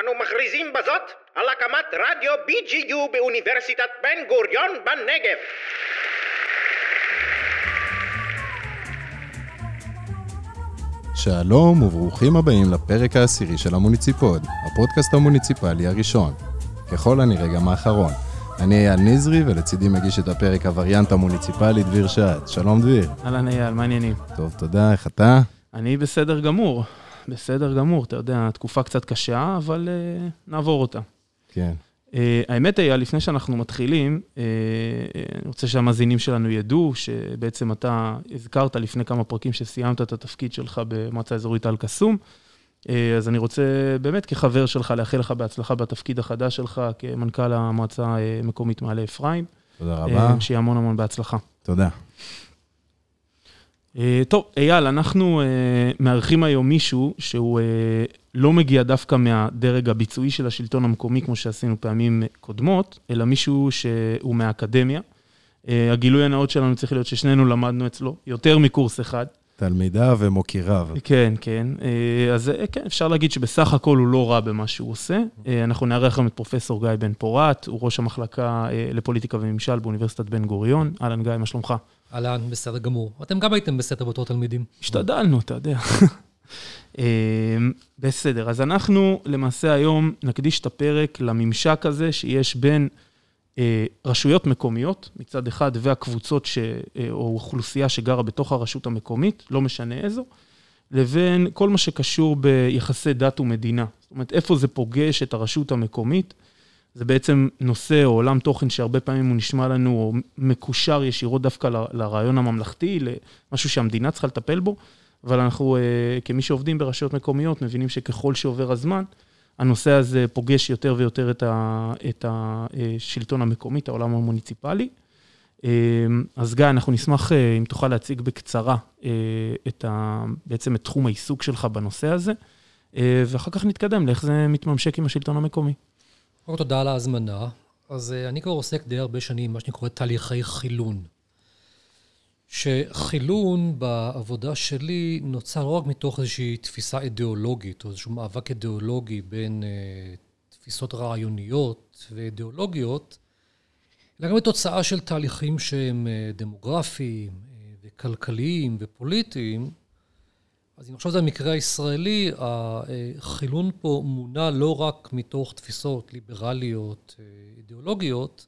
אנו מכריזים בזאת על הקמת רדיו BGU באוניברסיטת בן גוריון בנגב. שלום וברוכים הבאים לפרק העשירי של המוניציפוד, הפודקאסט המוניציפלי הראשון. ככל הנראה גם האחרון. אני אייל נזרי, ולצידי מגיש את הפרק הווריאנט המוניציפלי דביר שעד. שלום דביר. אהלן אייל, מה העניינים? טוב, תודה, איך אתה? אני בסדר גמור, בסדר גמור. אתה יודע, תקופה קצת קשה, אבל uh, נעבור אותה. כן. Uh, האמת אייל, לפני שאנחנו מתחילים, uh, אני רוצה שהמאזינים שלנו ידעו שבעצם אתה הזכרת לפני כמה פרקים שסיימת את התפקיד שלך במועצה האזורית אל-קסום. אז אני רוצה באמת כחבר שלך לאחל לך בהצלחה בתפקיד החדש שלך כמנכ"ל המועצה המקומית מעלה אפרים. תודה רבה. שיהיה המון המון בהצלחה. תודה. טוב, אייל, אנחנו מארחים היום מישהו שהוא לא מגיע דווקא מהדרג הביצועי של השלטון המקומי, כמו שעשינו פעמים קודמות, אלא מישהו שהוא מהאקדמיה. הגילוי הנאות שלנו צריך להיות ששנינו למדנו אצלו יותר מקורס אחד. תלמידיו ומוקיריו. כן, כן. אז כן, אפשר להגיד שבסך הכל הוא לא רע במה שהוא עושה. אנחנו נארח גם את פרופסור גיא בן פורת, הוא ראש המחלקה לפוליטיקה וממשל באוניברסיטת בן גוריון. אהלן, גיא, מה שלומך? אהלן, בסדר גמור. אתם גם הייתם בסדר בתור תלמידים. השתדלנו, אתה יודע. בסדר, אז אנחנו למעשה היום נקדיש את הפרק לממשק הזה שיש בין רשויות מקומיות מצד אחד, והקבוצות ש... או אוכלוסייה שגרה בתוך הרשות המקומית, לא משנה איזו, לבין כל מה שקשור ביחסי דת ומדינה. זאת אומרת, איפה זה פוגש את הרשות המקומית. זה בעצם נושא או עולם תוכן שהרבה פעמים הוא נשמע לנו, או מקושר ישירות דווקא לרעיון הממלכתי, למשהו שהמדינה צריכה לטפל בו, אבל אנחנו, כמי שעובדים ברשויות מקומיות, מבינים שככל שעובר הזמן, הנושא הזה פוגש יותר ויותר את השלטון המקומי, את העולם המוניציפלי. אז גיא, אנחנו נשמח אם תוכל להציג בקצרה את ה, בעצם את תחום העיסוק שלך בנושא הזה, ואחר כך נתקדם לאיך זה מתממשק עם השלטון המקומי. קודם תודה על ההזמנה. אז אני כבר עוסק די הרבה שנים, מה שאני קורא תהליכי חילון. שחילון בעבודה שלי נוצר לא רק מתוך איזושהי תפיסה אידיאולוגית, או איזשהו מאבק אידיאולוגי בין uh, תפיסות רעיוניות ואידיאולוגיות, אלא גם בתוצאה של תהליכים שהם uh, דמוגרפיים uh, וכלכליים ופוליטיים. אז אם עכשיו זה המקרה הישראלי, החילון פה מונע לא רק מתוך תפיסות ליברליות, אידיאולוגיות,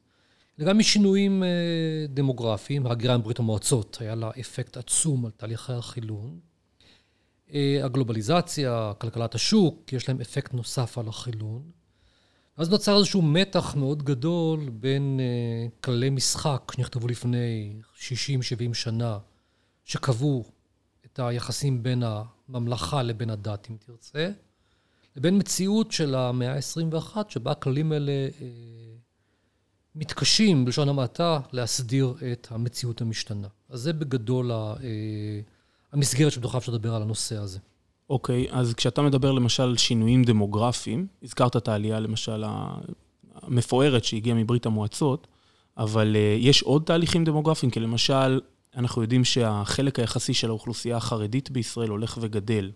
וגם משינויים דמוגרפיים, ההגירה מברית המועצות, היה לה אפקט עצום על תהליכי החילון. הגלובליזציה, כלכלת השוק, יש להם אפקט נוסף על החילון. אז נוצר איזשהו מתח מאוד גדול בין כללי משחק שנכתבו לפני 60-70 שנה, שקבעו היחסים בין הממלכה לבין הדת, אם תרצה, לבין מציאות של המאה ה-21, שבה הכללים האלה מתקשים, בלשון המעטה, להסדיר את המציאות המשתנה. אז זה בגדול המסגרת שבתוכה אפשר לדבר על הנושא הזה. אוקיי, אז כשאתה מדבר למשל על שינויים דמוגרפיים, הזכרת את העלייה למשל המפוארת שהגיעה מברית המועצות, אבל יש עוד תהליכים דמוגרפיים, כי למשל, אנחנו יודעים שהחלק היחסי של האוכלוסייה החרדית בישראל הולך וגדל.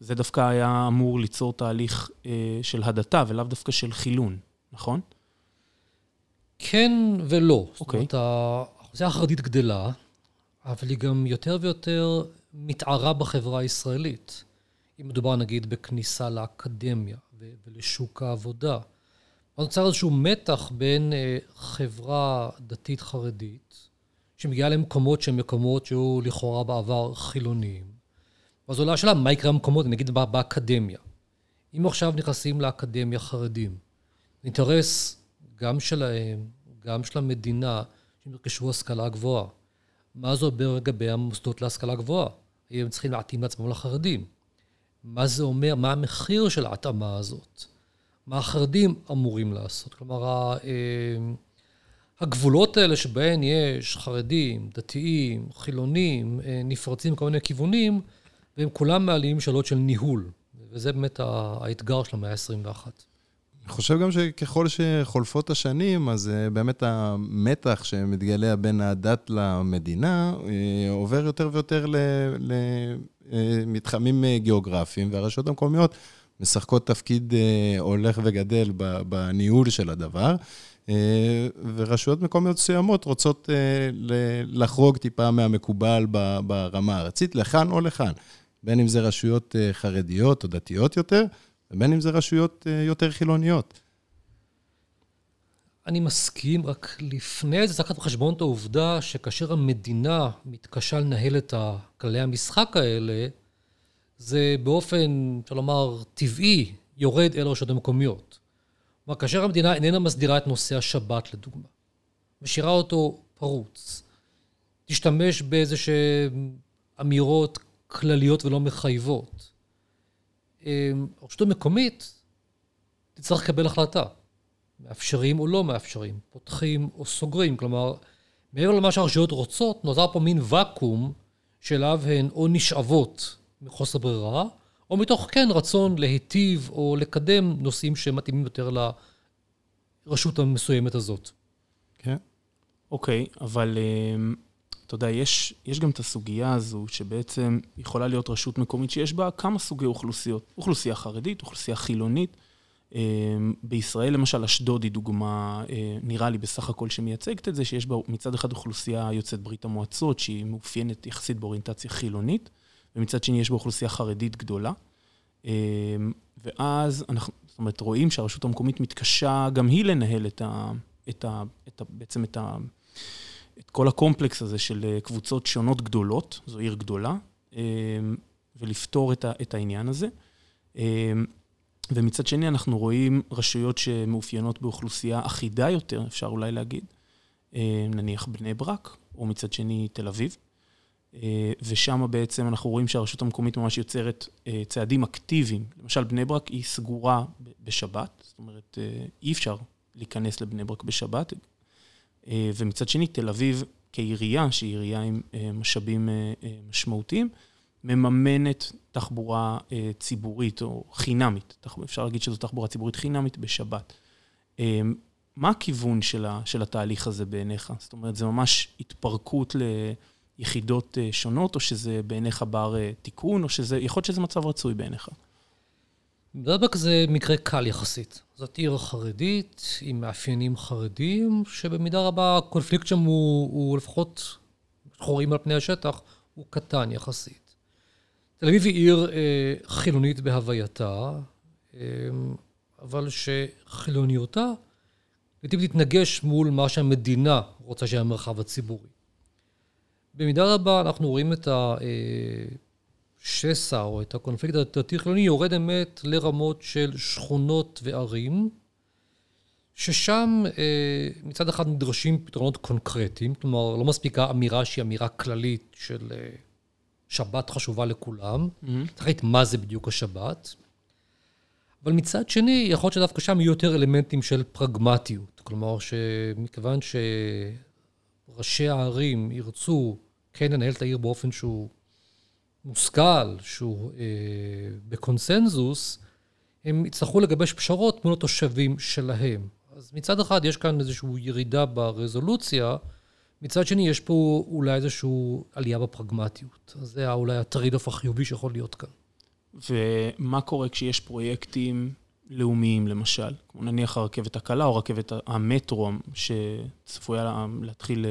זה דווקא היה אמור ליצור תהליך של הדתה ולאו דווקא של חילון, נכון? כן ולא. אוקיי. זאת אומרת, האוכלוסייה החרדית גדלה, אבל היא גם יותר ויותר מתערה בחברה הישראלית. אם מדובר נגיד בכניסה לאקדמיה ולשוק העבודה. אז נוצר איזשהו מתח בין חברה דתית חרדית, שמגיעה למקומות שהם מקומות שהיו לכאורה בעבר חילוניים. ואז עולה השאלה, מה יקרה במקומות, נגיד באקדמיה. אם עכשיו נכנסים לאקדמיה חרדים, אינטרס גם שלהם, גם של המדינה, שהם ירכשו השכלה גבוהה. מה זה אומר לגבי המוסדות להשכלה גבוהה? האם הם צריכים להתאים לעצמם לחרדים? מה זה אומר, מה המחיר של ההתאמה הזאת? מה החרדים אמורים לעשות? כלומר, הגבולות האלה שבהן יש חרדים, דתיים, חילונים, נפרצים בכל מיני כיוונים, והם כולם מעלים שאלות של ניהול. וזה באמת האתגר של המאה ה-21. אני חושב גם שככל שחולפות השנים, אז באמת המתח שמתגלה בין הדת למדינה עובר יותר ויותר למתחמים גיאוגרפיים, והרשויות המקומיות משחקות תפקיד אה, הולך וגדל בניהול של הדבר, אה, ורשויות מקומיות מסוימות רוצות לחרוג טיפה מהמקובל ברמה הארצית, לכאן או לכאן. בין אם זה רשויות חרדיות או דתיות יותר, ובין אם זה רשויות יותר חילוניות. אני מסכים, רק לפני זה צריך לקחת בחשבון את העובדה שכאשר המדינה מתקשה לנהל את כללי המשחק האלה, זה באופן, אפשר לומר, טבעי, יורד אל הרשויות המקומיות. כלומר, כאשר המדינה איננה מסדירה את נושא השבת, לדוגמה, משאירה אותו פרוץ, תשתמש באיזה שהן אמירות כלליות ולא מחייבות, אמ, הרשות המקומית תצטרך לקבל החלטה. מאפשרים או לא מאפשרים, פותחים או סוגרים. כלומר, מעבר למה שהרשויות רוצות, נוצר פה מין ואקום שאליו הן או נשאבות מחוסר ברירה, או מתוך כן רצון להיטיב או לקדם נושאים שמתאימים יותר לרשות המסוימת הזאת. כן. אוקיי, אבל אמ, אתה יודע, יש, יש גם את הסוגיה הזו שבעצם יכולה להיות רשות מקומית שיש בה כמה סוגי אוכלוסיות. אוכלוסייה חרדית, אוכלוסייה חילונית. אמ, בישראל, למשל, אשדוד היא דוגמה, אה, נראה לי בסך הכל שמייצגת את זה, שיש בה מצד אחד אוכלוסייה יוצאת ברית המועצות, שהיא מאופיינת יחסית באוריינטציה חילונית, ומצד שני יש בה אוכלוסייה חרדית גדולה. אמ, ואז אנחנו, זאת אומרת, רואים שהרשות המקומית מתקשה גם היא לנהל את ה... את ה, את ה בעצם את, ה, את כל הקומפלקס הזה של אה, קבוצות שונות גדולות, זו עיר גדולה, אמ, ולפתור את, ה, את העניין הזה. ומצד שני, אנחנו רואים רשויות שמאופיינות באוכלוסייה אחידה יותר, אפשר אולי להגיד, אה, נניח בני ברק, או מצד שני תל אביב. אה, ושם בעצם אנחנו רואים שהרשות המקומית ממש יוצרת אה, צעדים אקטיביים. למשל, בני ברק היא סגורה בשבת, זאת אומרת, אי אפשר להיכנס לבני ברק בשבת. ומצד שני, תל אביב כעירייה, שהיא עירייה עם משאבים משמעותיים, מממנת תחבורה אה, ציבורית או חינמית, אפשר להגיד שזו תחבורה ציבורית חינמית בשבת. אה, מה הכיוון של, התהליך הזה בעיניך? זאת אומרת, זה ממש התפרקות ליחידות אה, שונות, או שזה בעיניך בר אה, תיקון, או שזה, יכול להיות שזה מצב רצוי בעיניך? דרבק זה מקרה קל יחסית. זאת עיר חרדית עם מאפיינים חרדים, שבמידה רבה הקונפליקט שם הוא, הוא לפחות, אנחנו רואים על פני השטח, הוא קטן יחסית. תל אביב היא עיר אה, חילונית בהווייתה, אה, אבל שחילוניותה לעתים תתנגש מול מה שהמדינה רוצה שיהיה המרחב הציבורי. במידה רבה אנחנו רואים את השסע אה, או את הקונפליקט הדתי-חילוני יורד אמת לרמות של שכונות וערים, ששם אה, מצד אחד נדרשים פתרונות קונקרטיים, כלומר לא מספיקה אמירה שהיא אמירה כללית של אה, שבת חשובה לכולם, mm-hmm. צריך להחליט מה זה בדיוק השבת. אבל מצד שני, יכול להיות שדווקא שם יהיו יותר אלמנטים של פרגמטיות. כלומר, שמכיוון שראשי הערים ירצו כן לנהל את העיר באופן שהוא מושכל, שהוא אה, בקונסנזוס, הם יצטרכו לגבש פשרות מול התושבים שלהם. אז מצד אחד יש כאן איזושהי ירידה ברזולוציה, מצד שני, יש פה אולי איזושהי עלייה בפרגמטיות. אז זה אולי ה trade-off החיובי שיכול להיות כאן. ומה קורה כשיש פרויקטים לאומיים, למשל? כמו נניח הרכבת הקלה או רכבת המטרו, שצפויה להתחיל,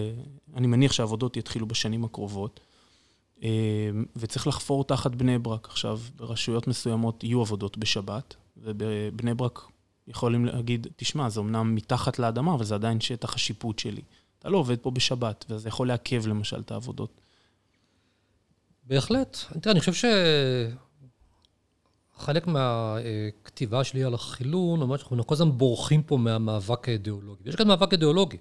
אני מניח שהעבודות יתחילו בשנים הקרובות, אה, וצריך לחפור תחת בני ברק. עכשיו, ברשויות מסוימות יהיו עבודות בשבת, ובבני ברק יכולים להגיד, תשמע, זה אמנם מתחת לאדמה, אבל זה עדיין שטח השיפוט שלי. אתה לא עובד פה בשבת, וזה יכול לעכב למשל את העבודות. בהחלט. תראה, אני חושב שחלק מהכתיבה שלי על החילון, אומרת שאנחנו כל הזמן בורחים פה מהמאבק האידיאולוגי. יש כאן מאבק אידיאולוגי.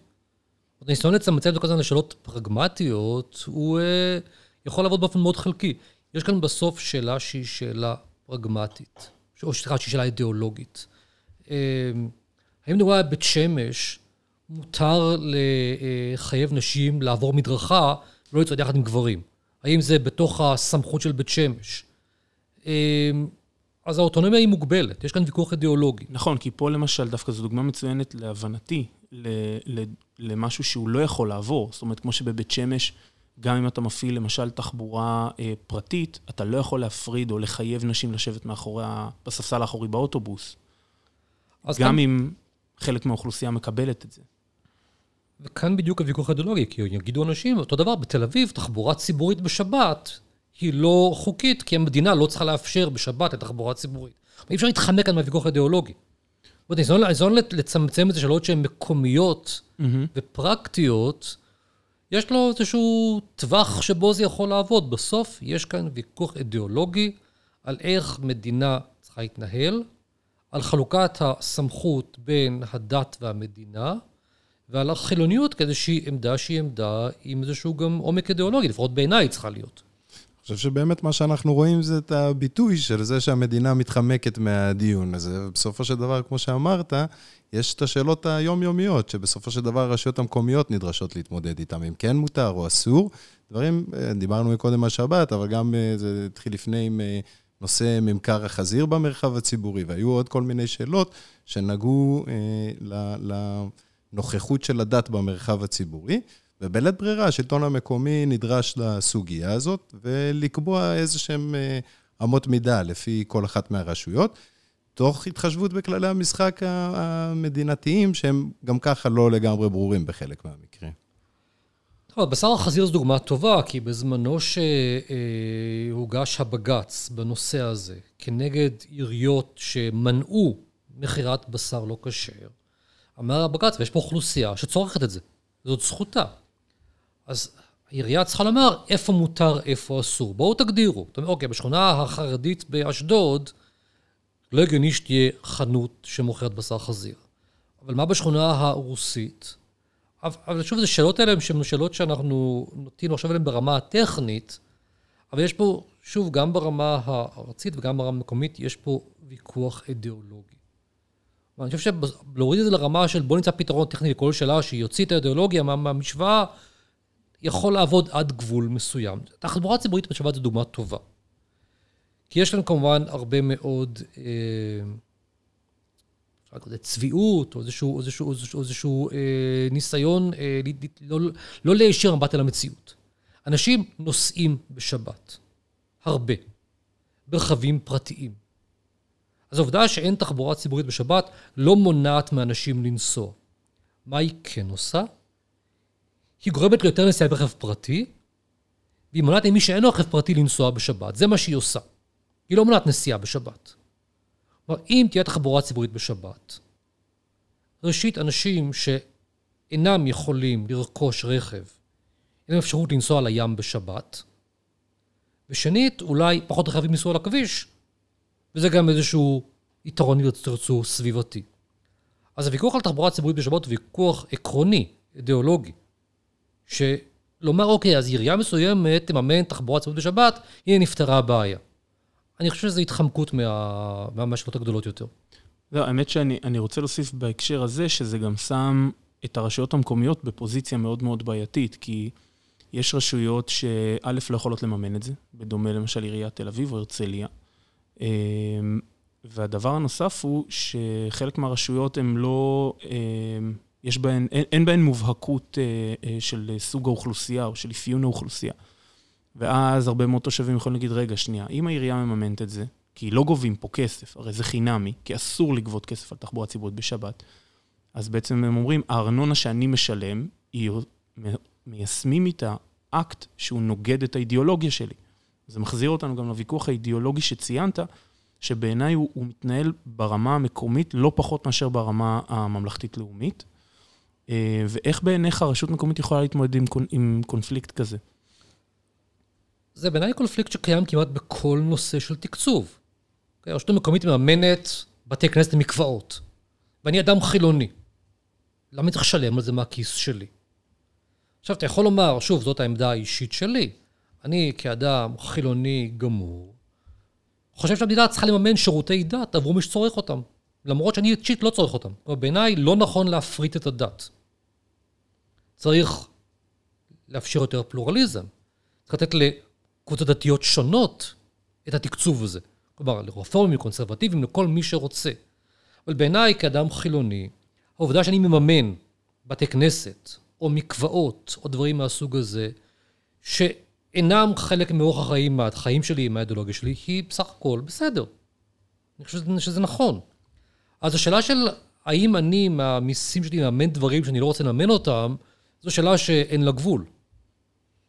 הניסיון לצמצם את כל הזמן לשאלות פרגמטיות, הוא אה, יכול לעבוד באופן מאוד חלקי. יש כאן בסוף שאלה שהיא שאלה פרגמטית, או סליחה, שהיא שאלה אידיאולוגית. אה, האם נראה בית שמש מותר לחייב נשים לעבור מדרכה, לא לצעוד יחד עם גברים? האם זה בתוך הסמכות של בית שמש? אז האוטונומיה היא מוגבלת, יש כאן ויכוח אידיאולוגי. נכון, כי פה למשל, דווקא זו דוגמה מצוינת להבנתי, למשהו שהוא לא יכול לעבור. זאת אומרת, כמו שבבית שמש גם אם אתה מפעיל למשל תחבורה אה, פרטית, אתה לא יכול להפריד או לחייב נשים לשבת מאחורי, בספסל האחורי באוטובוס. גם כאן... אם חלק מהאוכלוסייה מקבלת את זה. וכאן בדיוק הוויכוח האידיאולוגי, כי יגידו אנשים, אותו דבר, בתל אביב, תחבורה ציבורית בשבת היא לא חוקית, כי המדינה לא צריכה לאפשר בשבת את התחבורה הציבורית. אי אפשר להתחמק כאן מהוויכוח האידיאולוגי. הניסיון לצמצם את זה שאלות שהן מקומיות mm-hmm. ופרקטיות, יש לו איזשהו טווח שבו זה יכול לעבוד. בסוף יש כאן ויכוח אידיאולוגי על איך מדינה צריכה להתנהל, על חלוקת הסמכות בין הדת והמדינה, ועל החילוניות כאיזושהי עמדה שהיא עמדה עם איזשהו גם עומק אידיאולוגי, לפחות בעיניי צריכה להיות. חושב שבאמת מה שאנחנו רואים זה את הביטוי של זה שהמדינה מתחמקת מהדיון הזה, ובסופו של דבר, כמו שאמרת, יש את השאלות היומיומיות, שבסופו של דבר הרשויות המקומיות נדרשות להתמודד איתן, אם כן מותר או אסור. דברים, אה, דיברנו מקודם על שבת, אבל גם אה, זה התחיל לפני עם אה, נושא ממכר החזיר במרחב הציבורי, והיו עוד כל מיני שאלות שנגעו לנוכחות של הדת במרחב הציבורי. ובלית ברירה, השלטון המקומי נדרש לסוגיה הזאת, ולקבוע איזה שהם אמות מידה לפי כל אחת מהרשויות. תוך התחשבות בכללי המשחק המדינתיים, שהם גם ככה לא לגמרי ברורים בחלק מהמקרים. טוב, בשר החזיר זו דוגמה טובה, כי בזמנו שהוגש הבג"ץ בנושא הזה, כנגד עיריות שמנעו מכירת בשר לא כשר, אמר הבג"ץ, ויש פה אוכלוסייה שצורכת את זה, זאת זכותה. אז העירייה צריכה לומר איפה מותר, איפה אסור. בואו תגדירו. אתה אומר, אוקיי, בשכונה החרדית באשדוד, לא הגיוני שתהיה חנות שמוכרת בשר חזיר. אבל מה בשכונה הרוסית? אבל שוב, זה שאלות האלה הן שאלות שאנחנו נוטים לחשוב עליהן ברמה הטכנית, אבל יש פה, שוב, גם ברמה הארצית וגם ברמה המקומית, יש פה ויכוח אידיאולוגי. ואני חושב שלהוריד את זה לרמה של בוא נמצא פתרון טכני לכל שאלה שיוציא את האידיאולוגיה מהמשוואה, יכול לעבוד עד גבול מסוים. התחבורה הציבורית בשבת זו דוגמה טובה. כי יש לנו כמובן הרבה מאוד אה, צביעות, או איזשהו, איזשהו, איזשהו, איזשהו אה, ניסיון אה, לא, לא להישיר מבט אל המציאות. אנשים נוסעים בשבת, הרבה, ברכבים פרטיים. אז העובדה שאין תחבורה ציבורית בשבת לא מונעת מאנשים לנסוע. מה היא כן עושה? היא גורמת ליותר נסיעה ברכב פרטי, והיא מונעת ממי שאין לו רכב פרטי לנסוע בשבת. זה מה שהיא עושה. היא לא מונעת נסיעה בשבת. כלומר, אם תהיה תחבורה ציבורית בשבת, ראשית, אנשים שאינם יכולים לרכוש רכב, אין להם אפשרות לנסוע לים בשבת, ושנית, אולי פחות רכבים לנסוע על הכביש, וזה גם איזשהו יתרון, אם תרצו, סביבתי. אז הוויכוח על תחבורה ציבורית בשבת הוא ויכוח עקרוני, אידיאולוגי, שלומר, אוקיי, אז עירייה מסוימת תממן תחבורה ציבורית בשבת, הנה נפתרה הבעיה. אני חושב שזו התחמקות מה, מהמשמעות הגדולות יותר. לא, האמת שאני רוצה להוסיף בהקשר הזה, שזה גם שם את הרשויות המקומיות בפוזיציה מאוד מאוד בעייתית, כי יש רשויות שא' לא יכולות לממן את זה, בדומה למשל עיריית תל אביב או הרצליה. אמ, והדבר הנוסף הוא שחלק מהרשויות הן לא, אמ, יש בהן, אין, אין בהן מובהקות אה, אה, של סוג האוכלוסייה או של אפיון האוכלוסייה. ואז הרבה מאוד תושבים יכולים להגיד, רגע, שנייה, אם העירייה מממנת את זה, כי לא גובים פה כסף, הרי זה חינמי, כי אסור לגבות כסף על תחבורה ציבורית בשבת, אז בעצם הם אומרים, הארנונה שאני משלם, היא מיישמים איתה אקט שהוא נוגד את האידיאולוגיה שלי. זה מחזיר אותנו גם לוויכוח האידיאולוגי שציינת, שבעיניי הוא, הוא מתנהל ברמה המקומית לא פחות מאשר ברמה הממלכתית-לאומית. אה, ואיך בעיניך הרשות המקומית יכולה להתמודד עם, עם קונפליקט כזה? זה בעיניי קונפליקט שקיים כמעט בכל נושא של תקצוב. אוקיי, הרשות המקומית מממנת בתי כנסת למקוואות, ואני אדם חילוני. למה צריך לשלם על זה מהכיס שלי? עכשיו, אתה יכול לומר, שוב, זאת העמדה האישית שלי. אני, כאדם חילוני גמור, חושב שהמדינה צריכה לממן שירותי דת עבור מי שצורך אותם, למרות שאני אישית לא צורך אותם. בעיניי לא נכון להפריט את הדת. צריך לאפשר יותר פלורליזם. צריך לתת קבוצות דתיות שונות את התקצוב הזה. כלומר, לרפורמים, לקונסרבטיבים, לכל מי שרוצה. אבל בעיניי, כאדם חילוני, העובדה שאני מממן בתי כנסת, או מקוואות, או דברים מהסוג הזה, שאינם חלק מאורח החיים, מהחיים שלי, מהאידיאולוגיה שלי, היא בסך הכל בסדר. אני חושב שזה, שזה נכון. אז השאלה של האם אני מהמיסים שלי מאמן דברים שאני לא רוצה לממן אותם, זו שאלה שאין לה גבול.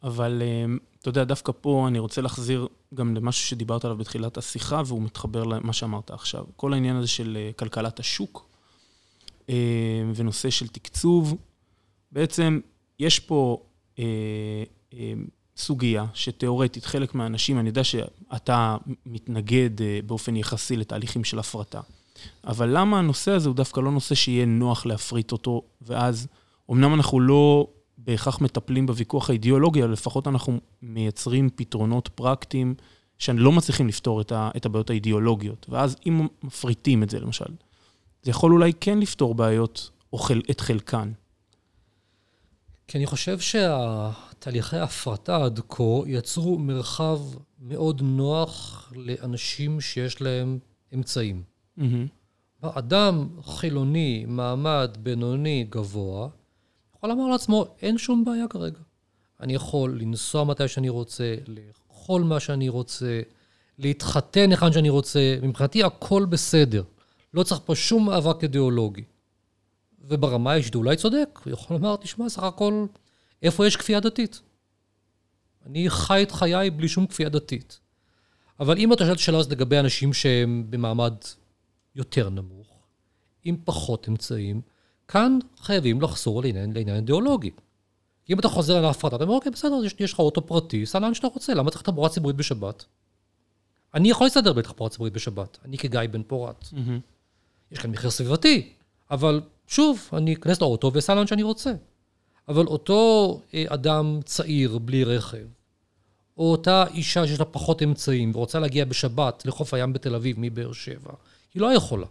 אבל אמ, אתה יודע, דווקא פה אני רוצה להחזיר גם למשהו שדיברת עליו בתחילת השיחה, והוא מתחבר למה שאמרת עכשיו. כל העניין הזה של אה, כלכלת השוק אמ, ונושא של תקצוב, בעצם יש פה אה, אמ, סוגיה שתיאורטית חלק מהאנשים, אני יודע שאתה מתנגד אה, באופן יחסי לתהליכים של הפרטה, אבל למה הנושא הזה הוא דווקא לא נושא שיהיה נוח להפריט אותו, ואז אמנם אנחנו לא בהכרח מטפלים בוויכוח האידיאולוגי, אבל לפחות אנחנו מייצרים פתרונות פרקטיים שלא מצליחים לפתור את, ה, את הבעיות האידיאולוגיות. ואז אם מפריטים את זה, למשל, זה יכול אולי כן לפתור בעיות, או חל, את חלקן. כי אני חושב שהתהליכי ההפרטה עד כה יצרו מרחב מאוד נוח לאנשים שיש להם אמצעים. Mm-hmm. אדם חילוני, מעמד בינוני, גבוה, יכול לומר לעצמו, אין שום בעיה כרגע. אני יכול לנסוע מתי שאני רוצה, לאכול מה שאני רוצה, להתחתן היכן שאני רוצה, מבחינתי הכל בסדר. לא צריך פה שום מאבק אידיאולוגי. וברמה האישית אולי צודק, הוא יכול לומר, תשמע, סך הכל, איפה יש כפייה דתית? אני חי את חיי בלי שום כפייה דתית. אבל אם אתה שואל את השאלה הזאת לגבי אנשים שהם במעמד יותר נמוך, עם פחות אמצעים, כאן חייבים לחזור לעניין, לעניין אידיאולוגי. אם אתה חוזר על ההפרטה, אתה אומר, אוקיי, בסדר, יש, יש לך אוטו פרטי, סע לאן שאתה רוצה, למה צריך תחבורה ציבורית בשבת? אני יכול להסתדר בתחבורה ציבורית בשבת, אני כגיא בן פורת. Mm-hmm. יש כאן מחיר סביבתי, אבל שוב, אני אכנס לאוטו ואסע לאן שאני רוצה. אבל אותו אה, אדם צעיר בלי רכב, או אותה אישה שיש לה פחות אמצעים ורוצה להגיע בשבת לחוף הים בתל אביב מבאר שבע, היא לא יכולה.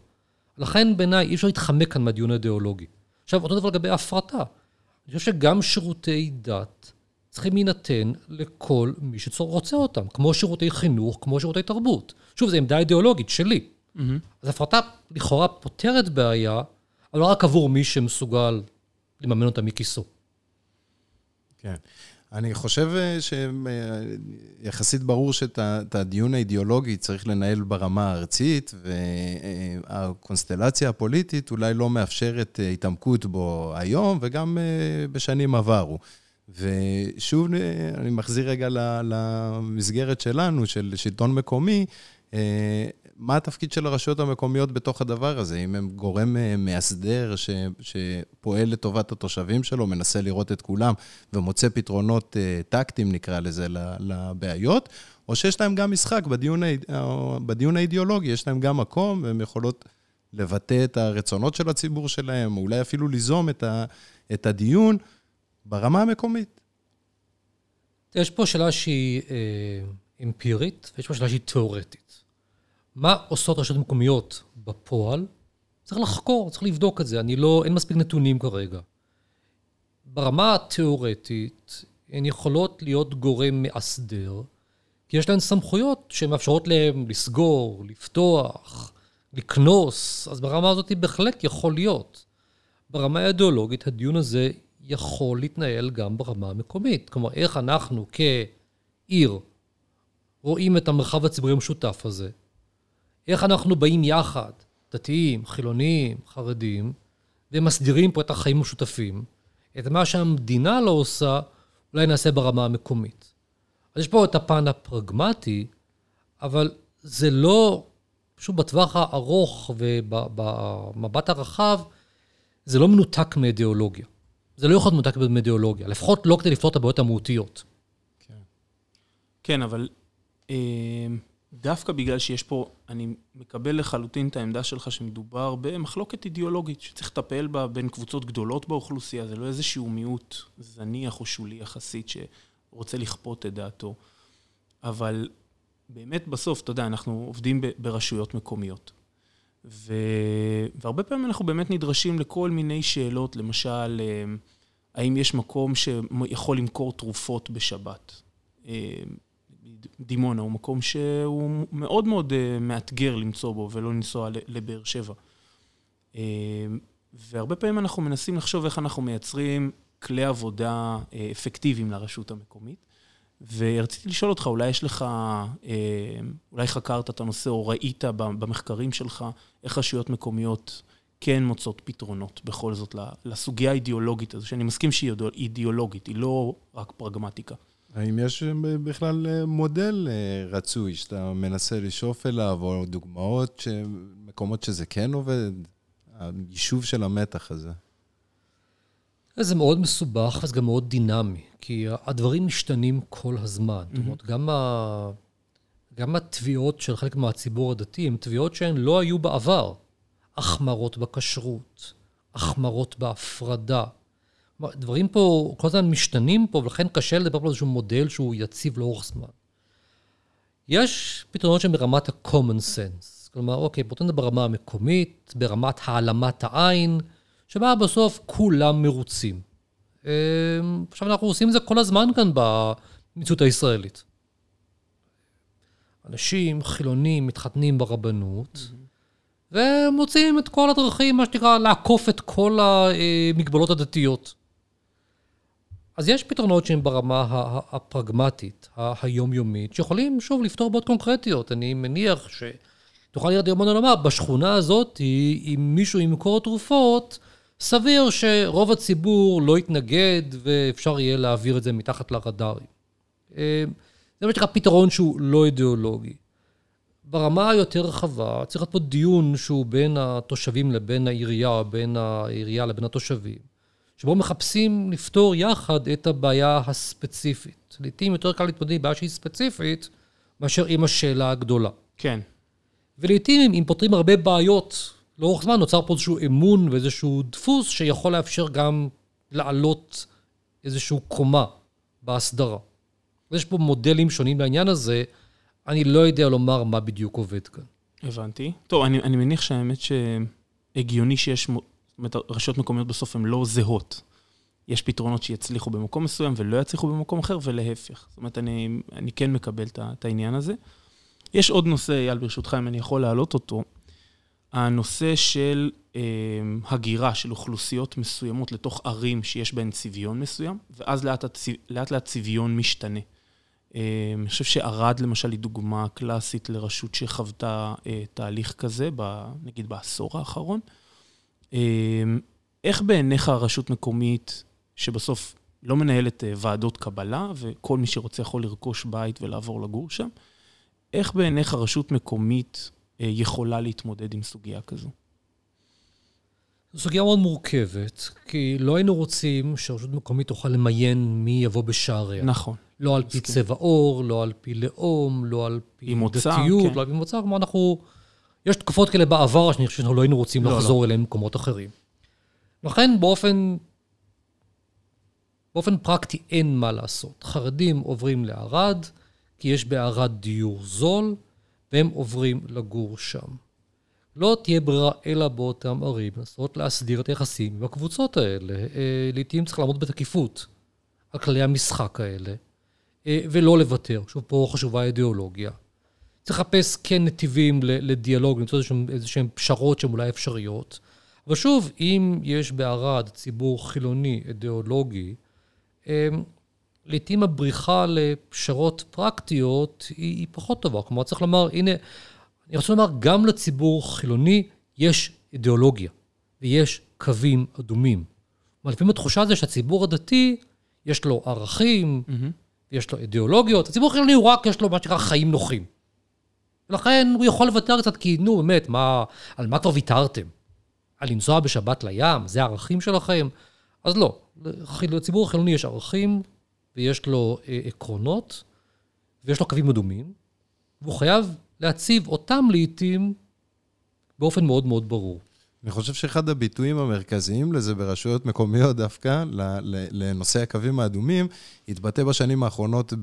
לכן בעיניי אי אפשר להתחמק כאן מהדיון האידיאולוגי. עכשיו, אותו דבר לגבי הפרטה. אני חושב שגם שירותי דת צריכים להינתן לכל מי שרוצה אותם, כמו שירותי חינוך, כמו שירותי תרבות. שוב, זו עמדה אידיאולוגית שלי. Mm-hmm. אז הפרטה לכאורה פותרת בעיה, אבל לא רק עבור מי שמסוגל לממן אותה מכיסו. כן. אני חושב אה, שיחסית ברור שאת הדיון האידיאולוגי צריך לנהל ברמה הארצית, והקונסטלציה הפוליטית אולי לא מאפשרת אה, התעמקות בו היום וגם אה, בשנים עברו. ושוב, אני מחזיר רגע למסגרת שלנו, של שלטון מקומי, מה התפקיד של הרשויות המקומיות בתוך הדבר הזה? אם הם גורם אה, מאסדר ש, שפועל לטובת התושבים שלו, מנסה לראות את כולם ומוצא פתרונות אה, טקטיים, נקרא לזה, לבעיות, או שיש להם גם משחק בדיון, בדיון האידיאולוגי, יש להם גם מקום והן יכולות לבטא את הרצונות של הציבור שלהם, או אולי אפילו ליזום את, ה, את הדיון ברמה המקומית. יש פה שאלה שהיא אה, אמפירית, ויש פה שאלה שהיא תיאורטית. מה עושות רשויות מקומיות בפועל? צריך לחקור, צריך לבדוק את זה. אני לא, אין מספיק נתונים כרגע. ברמה התיאורטית, הן יכולות להיות גורם מאסדר, כי יש להן סמכויות שמאפשרות להן לסגור, לפתוח, לקנוס, אז ברמה הזאת היא בהחלט יכול להיות. ברמה האידיאולוגית, הדיון הזה יכול להתנהל גם ברמה המקומית. כלומר, איך אנחנו כעיר רואים את המרחב הציבורי המשותף הזה, איך אנחנו באים יחד, דתיים, חילונים, חרדים, ומסדירים פה את החיים המשותפים. את מה שהמדינה לא עושה, אולי נעשה ברמה המקומית. אז יש פה את הפן הפרגמטי, אבל זה לא, פשוט בטווח הארוך ובמבט הרחב, זה לא מנותק מאידיאולוגיה. זה לא יכול להיות מנותק מאידיאולוגיה, לפחות לא כדי לפתור את הבעיות המהותיות. כן, כן אבל... אה... דווקא בגלל שיש פה, אני מקבל לחלוטין את העמדה שלך שמדובר במחלוקת אידיאולוגית, שצריך לטפל בה בין קבוצות גדולות באוכלוסייה, זה לא איזשהו מיעוט זניח או שולי יחסית שרוצה לכפות את דעתו. אבל באמת בסוף, אתה יודע, אנחנו עובדים ברשויות מקומיות. ו... והרבה פעמים אנחנו באמת נדרשים לכל מיני שאלות, למשל, אה, האם יש מקום שיכול למכור תרופות בשבת? דימונה הוא מקום שהוא מאוד מאוד אה, מאתגר למצוא בו ולא לנסוע לבאר שבע. אה, והרבה פעמים אנחנו מנסים לחשוב איך אנחנו מייצרים כלי עבודה אה, אפקטיביים לרשות המקומית. ורציתי לשאול אותך, אולי יש לך, אולי חקרת את הנושא או ראית במחקרים שלך איך רשויות מקומיות כן מוצאות פתרונות בכל זאת לסוגיה האידיאולוגית הזו, שאני מסכים שהיא אידיאולוגית, היא לא רק פרגמטיקה. האם יש בכלל מודל רצוי שאתה מנסה לשאוף אליו, או דוגמאות, מקומות שזה כן עובד? היישוב של המתח הזה. זה מאוד מסובך וזה גם מאוד דינמי, כי הדברים משתנים כל הזמן. Mm-hmm. זאת אומרת, גם, ה... גם התביעות של חלק מהציבור הדתי הן תביעות שהן לא היו בעבר. החמרות בכשרות, החמרות בהפרדה. דברים פה כל הזמן משתנים פה, ולכן קשה לדבר על איזשהו מודל שהוא יציב לאורך זמן. יש פתרונות שהן ברמת ה-common sense. כלומר, אוקיי, פתרונות ברמה המקומית, ברמת העלמת העין, שבה בסוף כולם מרוצים. אמ, עכשיו, אנחנו עושים את זה כל הזמן כאן במציאות הישראלית. אנשים חילונים מתחתנים ברבנות, mm-hmm. ומוצאים את כל הדרכים, מה שנקרא, לעקוף את כל המגבלות הדתיות. אז יש פתרונות שהם ברמה הפרגמטית, היומיומית, שיכולים, שוב, לפתור בעיות קונקרטיות. אני מניח שתוכל להיות יומונה לומר, בשכונה הזאת, אם מישהו ימכור תרופות, סביר שרוב הציבור לא יתנגד ואפשר יהיה להעביר את זה מתחת לרדארים. אה, זה מה שנקרא פתרון שהוא לא אידיאולוגי. ברמה היותר רחבה, צריך להיות פה דיון שהוא בין התושבים לבין העירייה, בין העירייה לבין התושבים, שבו מחפשים לפתור יחד את הבעיה הספציפית. לעתים יותר קל להתמודד עם בעיה שהיא ספציפית, מאשר עם השאלה הגדולה. כן. ולעתים, אם פותרים הרבה בעיות לאורך זמן נוצר פה איזשהו אמון ואיזשהו דפוס שיכול לאפשר גם לעלות איזשהו קומה בהסדרה. יש פה מודלים שונים לעניין הזה, אני לא יודע לומר מה בדיוק עובד כאן. הבנתי. טוב, אני, אני מניח שהאמת שהגיוני שיש, רשויות מקומיות בסוף הן לא זהות. יש פתרונות שיצליחו במקום מסוים ולא יצליחו במקום אחר, ולהפך. זאת אומרת, אני, אני כן מקבל את העניין הזה. יש עוד נושא, אייל, ברשותך, אם אני יכול להעלות אותו. הנושא של אה, הגירה של אוכלוסיות מסוימות לתוך ערים שיש בהן צביון מסוים, ואז לאט. לאט לאט צביון משתנה. אה, אני חושב שערד למשל היא דוגמה קלאסית לרשות שחוותה אה, תהליך כזה, ב, נגיד בעשור האחרון. אה, איך בעיניך רשות מקומית, שבסוף לא מנהלת אה, ועדות קבלה, וכל מי שרוצה יכול לרכוש בית ולעבור לגור שם, איך בעיניך רשות מקומית אה, יכולה להתמודד עם סוגיה כזו? זו סוגיה מאוד מורכבת, כי לא היינו רוצים שרשות מקומית תוכל למיין מי יבוא בשעריה. נכון. לא על פי צבע עור, לא על פי לאום, לא על פי דתיות, כן. לא על פי מוצא, כלומר אנחנו... יש תקופות כאלה בעבר שאני חושב שאנחנו לא היינו רוצים לא. לחזור לא. אליהן במקומות אחרים. לכן באופן, באופן פרקטי אין מה לעשות. חרדים עוברים לערד, כי יש בערד דיור זול, והם עוברים לגור שם. לא תהיה ברירה אלא באותם ערים לנסות להסדיר את היחסים עם הקבוצות האלה. אה, לעתים צריך לעמוד בתקיפות על כללי המשחק האלה, אה, ולא לוותר. שוב, פה חשובה האידיאולוגיה. צריך לחפש כן נתיבים לדיאלוג, למצוא איזשהן פשרות שהן אולי אפשריות. אבל שוב, אם יש בערד ציבור חילוני, אידיאולוגי, אה, לעתים הבריחה לפשרות פרקטיות היא, היא פחות טובה. כלומר, צריך לומר, הנה, אני רוצה לומר, גם לציבור חילוני יש אידיאולוגיה, ויש קווים אדומים. כלומר, לפעמים התחושה זה שהציבור הדתי, יש לו ערכים, mm-hmm. יש לו אידיאולוגיות. הציבור החילוני הוא רק, יש לו מה שנקרא חיים נוחים. ולכן הוא יכול לוותר קצת, כי נו, באמת, מה, על מה כבר ויתרתם? על לנסוע בשבת לים? זה הערכים שלכם? אז לא, לציבור החילוני יש ערכים, ויש לו אה, עקרונות, ויש לו קווים אדומים, והוא חייב להציב אותם לעיתים באופן מאוד מאוד ברור. אני חושב שאחד הביטויים המרכזיים לזה ברשויות מקומיות דווקא, לנושא הקווים האדומים, התבטא בשנים האחרונות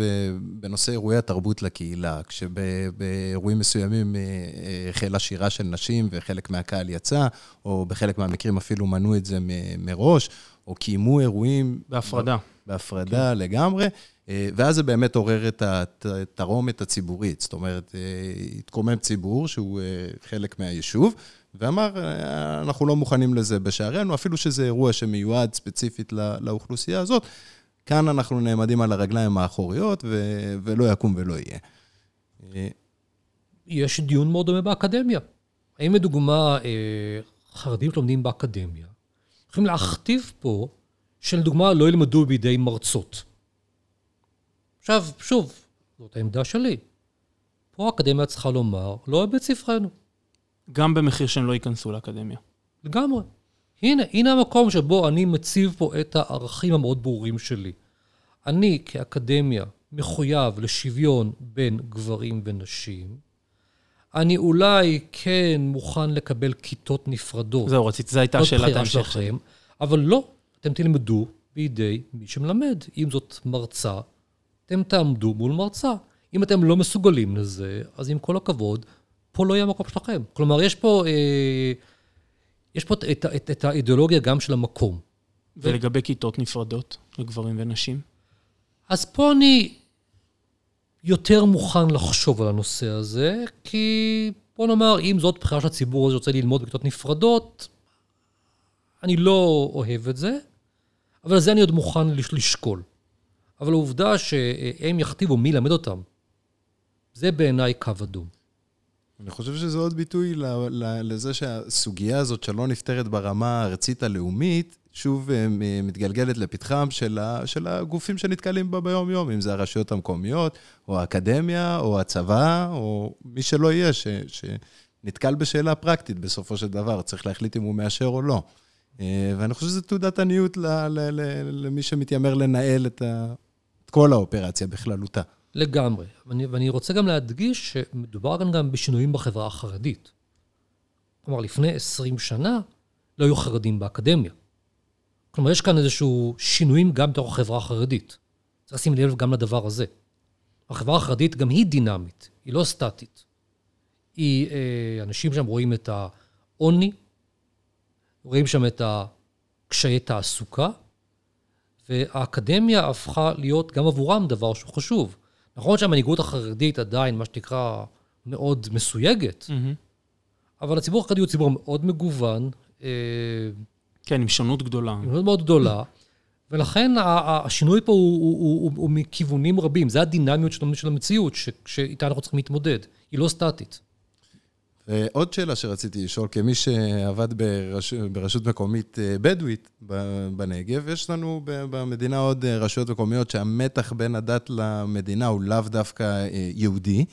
בנושא אירועי התרבות לקהילה, כשבאירועים מסוימים אה, אה, החלה שירה של נשים וחלק מהקהל יצא, או בחלק מהמקרים אפילו מנעו את זה מראש, או קיימו אירועים... בהפרדה. בהפרדה כן. לגמרי, אה, ואז זה באמת עורר את התרעומת הציבורית. זאת אומרת, התקומם ציבור שהוא חלק מהיישוב, ואמר, אנחנו לא מוכנים לזה בשערינו, אפילו שזה אירוע שמיועד ספציפית לאוכלוסייה הזאת. כאן אנחנו נעמדים על הרגליים האחוריות, ו- ולא יקום ולא יהיה. אה, יש דיון מאוד דומה באקדמיה. האם לדוגמה, אה, חרדים שלומדים באקדמיה, יכולים להכתיב פה שלדוגמה לא ילמדו בידי מרצות. עכשיו, שוב, זאת העמדה שלי. פה האקדמיה צריכה לומר, לא בבית ספרנו. גם במחיר שהם לא ייכנסו לאקדמיה. לגמרי. הנה, הנה המקום שבו אני מציב פה את הערכים המאוד ברורים שלי. אני כאקדמיה מחויב לשוויון בין גברים ונשים. אני אולי כן מוכן לקבל כיתות נפרדות. זהו, רציתי, זו הייתה שאלת ההמשך שלי. אבל לא, אתם תלמדו בידי מי שמלמד. אם זאת מרצה, אתם תעמדו מול מרצה. אם אתם לא מסוגלים לזה, אז עם כל הכבוד, פה לא יהיה המקום שלכם. כלומר, יש פה, אה, יש פה את, את, את, את האידיאולוגיה גם של המקום. ולגבי כיתות נפרדות לגברים ונשים? אז פה אני יותר מוכן לחשוב על הנושא הזה, כי בוא נאמר, אם זאת בחירה של הציבור הזה שרוצה ללמוד בכיתות נפרדות, אני לא אוהב את זה, אבל זה אני עוד מוכן לש- לשקול. אבל העובדה שהם יכתיבו מי ילמד אותם, זה בעיניי קו אדום. אני חושב שזה עוד ביטוי לזה שהסוגיה הזאת שלא נפתרת ברמה הארצית הלאומית, שוב אה, מתגלגלת לפתחם של, ה- של הגופים שנתקלים בה ביום-יום, אם זה הרשויות המקומיות, או האקדמיה, או הצבא, או מי שלא יהיה, ש, שנתקל בשאלה פרקטית בסופו של דבר, צריך להחליט אם הוא מאשר או לא. אה, ואני חושב שזו תעודת עניות למי שמתיימר לנהל את, ה, את כל האופרציה בכללותה. לגמרי. ואני, ואני רוצה גם להדגיש שמדובר כאן גם בשינויים בחברה החרדית. כלומר, לפני 20 שנה לא היו חרדים באקדמיה. כלומר, יש כאן איזשהו שינויים גם בתוך החברה החרדית. צריך לשים לב גם לדבר הזה. החברה החרדית גם היא דינמית, היא לא סטטית. היא, אה, אנשים שם רואים את העוני, רואים שם את הקשיי תעסוקה, והאקדמיה הפכה להיות גם עבורם דבר שהוא חשוב. נכון שהמנהיגות החרדית עדיין, מה שנקרא, מאוד מסויגת, אבל הציבור החרדי הוא ציבור מאוד מגוון, אה, כן, עם שונות גדולה. מאוד מאוד גדולה, ולכן השינוי פה הוא, הוא, הוא, הוא, הוא מכיוונים רבים. זה הדינמיות של המציאות שאיתה אנחנו צריכים להתמודד. היא לא סטטית. ועוד שאלה שרציתי לשאול, כמי שעבד ברש... ברשות מקומית אה, בדואית בנגב, יש לנו במדינה עוד אה, רשויות מקומיות שהמתח בין הדת למדינה הוא לאו דווקא אה, יהודי,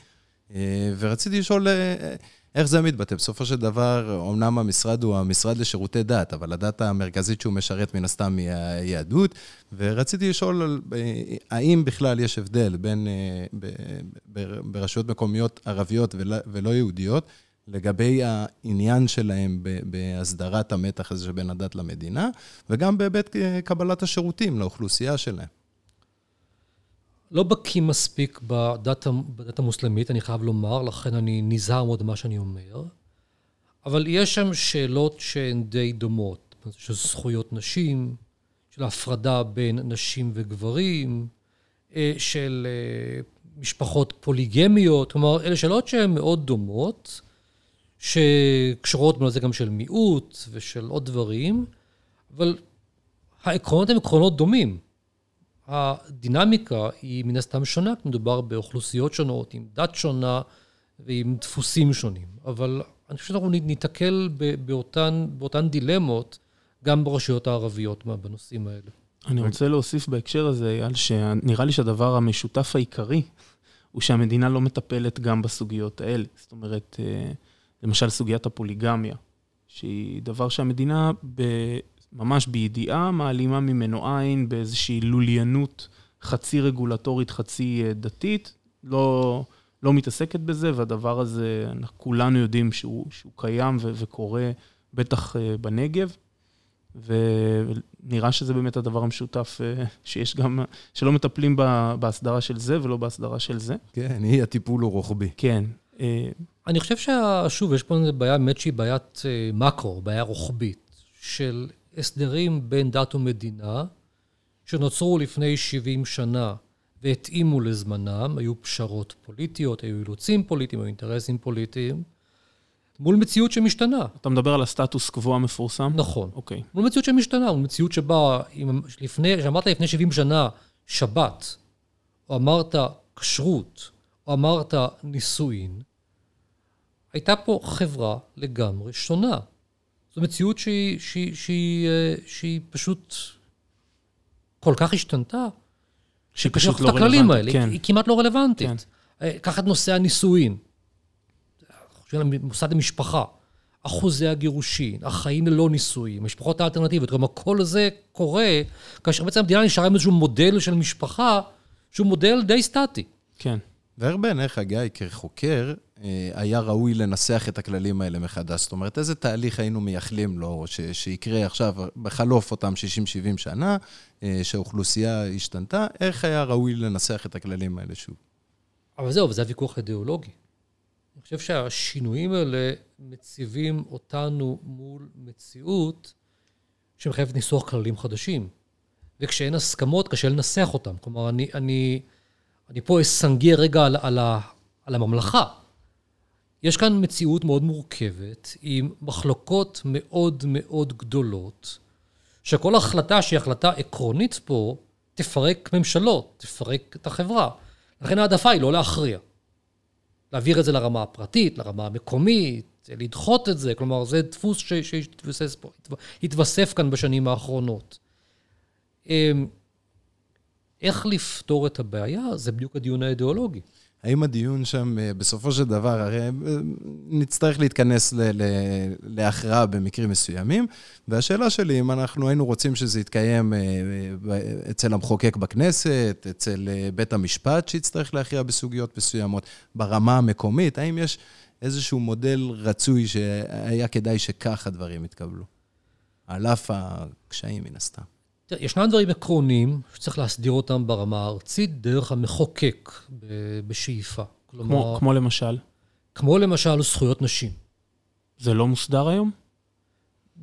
אה, ורציתי לשאול אה, איך זה מתבטא. בסופו של דבר, אמנם המשרד הוא המשרד לשירותי דת, אבל הדת המרכזית שהוא משרת מן הסתם היא היהדות, ורציתי לשאול אה, האם בכלל יש הבדל בין, אה, ברשויות מקומיות ערביות ולא יהודיות, לגבי העניין שלהם בהסדרת המתח הזה שבין הדת למדינה, וגם בהיבט אה, קבלת השירותים לאוכלוסייה שלהם. לא בקיא מספיק בדת, בדת המוסלמית, אני חייב לומר, לכן אני נזהר מאוד במה שאני אומר. אבל יש שם שאלות שהן די דומות, של זכויות נשים, של הפרדה בין נשים וגברים, אה, של אה, משפחות פוליגמיות, כלומר, אלה שאלות שהן מאוד דומות, שקשורות בזה גם של מיעוט ושל עוד דברים, אבל העקרונות הם עקרונות דומים. הדינמיקה היא מן הסתם שונה, כי מדובר באוכלוסיות שונות, עם דת שונה ועם דפוסים שונים. אבל אני חושב שאנחנו ניתקל באותן, באותן דילמות גם ברשויות הערביות בנושאים האלה. אני רוצה להוסיף בהקשר הזה, אייל, שנראה לי שהדבר המשותף העיקרי הוא שהמדינה לא מטפלת גם בסוגיות האלה. זאת אומרת, אה, למשל סוגיית הפוליגמיה, שהיא דבר שהמדינה ב- ממש בידיעה מעלימה ממנו עין באיזושהי לוליינות חצי רגולטורית, חצי אה, דתית, לא, לא מתעסקת בזה, והדבר הזה, אנחנו כולנו יודעים שהוא, שהוא קיים ו- וקורה, בטח אה, בנגב. ונראה שזה באמת הדבר המשותף אה, שיש גם, שלא מטפלים בהסדרה של זה ולא בהסדרה של זה. כן, היא הטיפול הוא רוחבי. כן. אני חושב ששוב, יש פה בעיה באמת שהיא בעיית אה, מקרו, בעיה רוחבית, של הסדרים בין דת ומדינה, שנוצרו לפני 70 שנה והתאימו לזמנם, היו פשרות פוליטיות, היו אילוצים פוליטיים, היו אינטרסים פוליטיים. מול מציאות שמשתנה. אתה מדבר על הסטטוס קוו המפורסם? נכון. אוקיי. מול מציאות שמשתנה, מול מציאות שבה, אם, לפני, שאמרת לפני 70 שנה, שבת, או אמרת כשרות, או אמרת נישואין, הייתה פה חברה לגמרי שונה. זו מציאות שהיא, שהיא, שהיא, אה, שהיא פשוט כל כך השתנתה, שהיא פשוט לא הכללים האלה, רלוונטית. כן. היא כמעט לא רלוונטית. כן. אה, קח את נושא הנישואין, מוסד המשפחה, אחוזי הגירושין, החיים ללא נישואים, המשפחות האלטרנטיביות, כלומר כל זה קורה כאשר בעצם המדינה נשארה עם איזשהו מודל של משפחה שהוא מודל די סטטי. כן. ואיך בעיניך, גיא, כחוקר, היה ראוי לנסח את הכללים האלה מחדש? זאת אומרת, איזה תהליך היינו מייחלים לו, ש- שיקרה עכשיו, בחלוף אותם 60-70 שנה, אה, שהאוכלוסייה השתנתה, איך היה ראוי לנסח את הכללים האלה שוב? אבל זהו, וזה הוויכוח האידיאולוגי. אני חושב שהשינויים האלה מציבים אותנו מול מציאות שמחייבת ניסוח כללים חדשים. וכשאין הסכמות, קשה לנסח אותם. כלומר, אני, אני, אני פה אסנגר רגע על, על, על הממלכה. יש כאן מציאות מאוד מורכבת, עם מחלוקות מאוד מאוד גדולות, שכל החלטה שהיא החלטה עקרונית פה, תפרק ממשלות, תפרק את החברה. לכן ההעדפה היא לא להכריע. להעביר את זה לרמה הפרטית, לרמה המקומית, לדחות את זה, כלומר, זה דפוס שהתווסף פה, התווסף כאן בשנים האחרונות. אמ, איך לפתור את הבעיה, זה בדיוק הדיון האידיאולוגי. האם הדיון שם, אה, בסופו של דבר, הרי אה, נצטרך להתכנס ל- ל- להכרעה במקרים מסוימים, והשאלה שלי, אם אנחנו היינו רוצים שזה יתקיים אה, אצל המחוקק בכנסת, אצל בית המשפט שיצטרך להכריע בסוגיות מסוימות, ברמה המקומית, האם יש איזשהו מודל רצוי שהיה כדאי שכך הדברים יתקבלו? על אף הקשיים, מן הסתם. ישנם דברים עקרוניים שצריך להסדיר אותם ברמה הארצית דרך המחוקק בשאיפה. כלומר, כמו, כמו, למשל, כמו למשל זכויות נשים. זה לא מוסדר היום?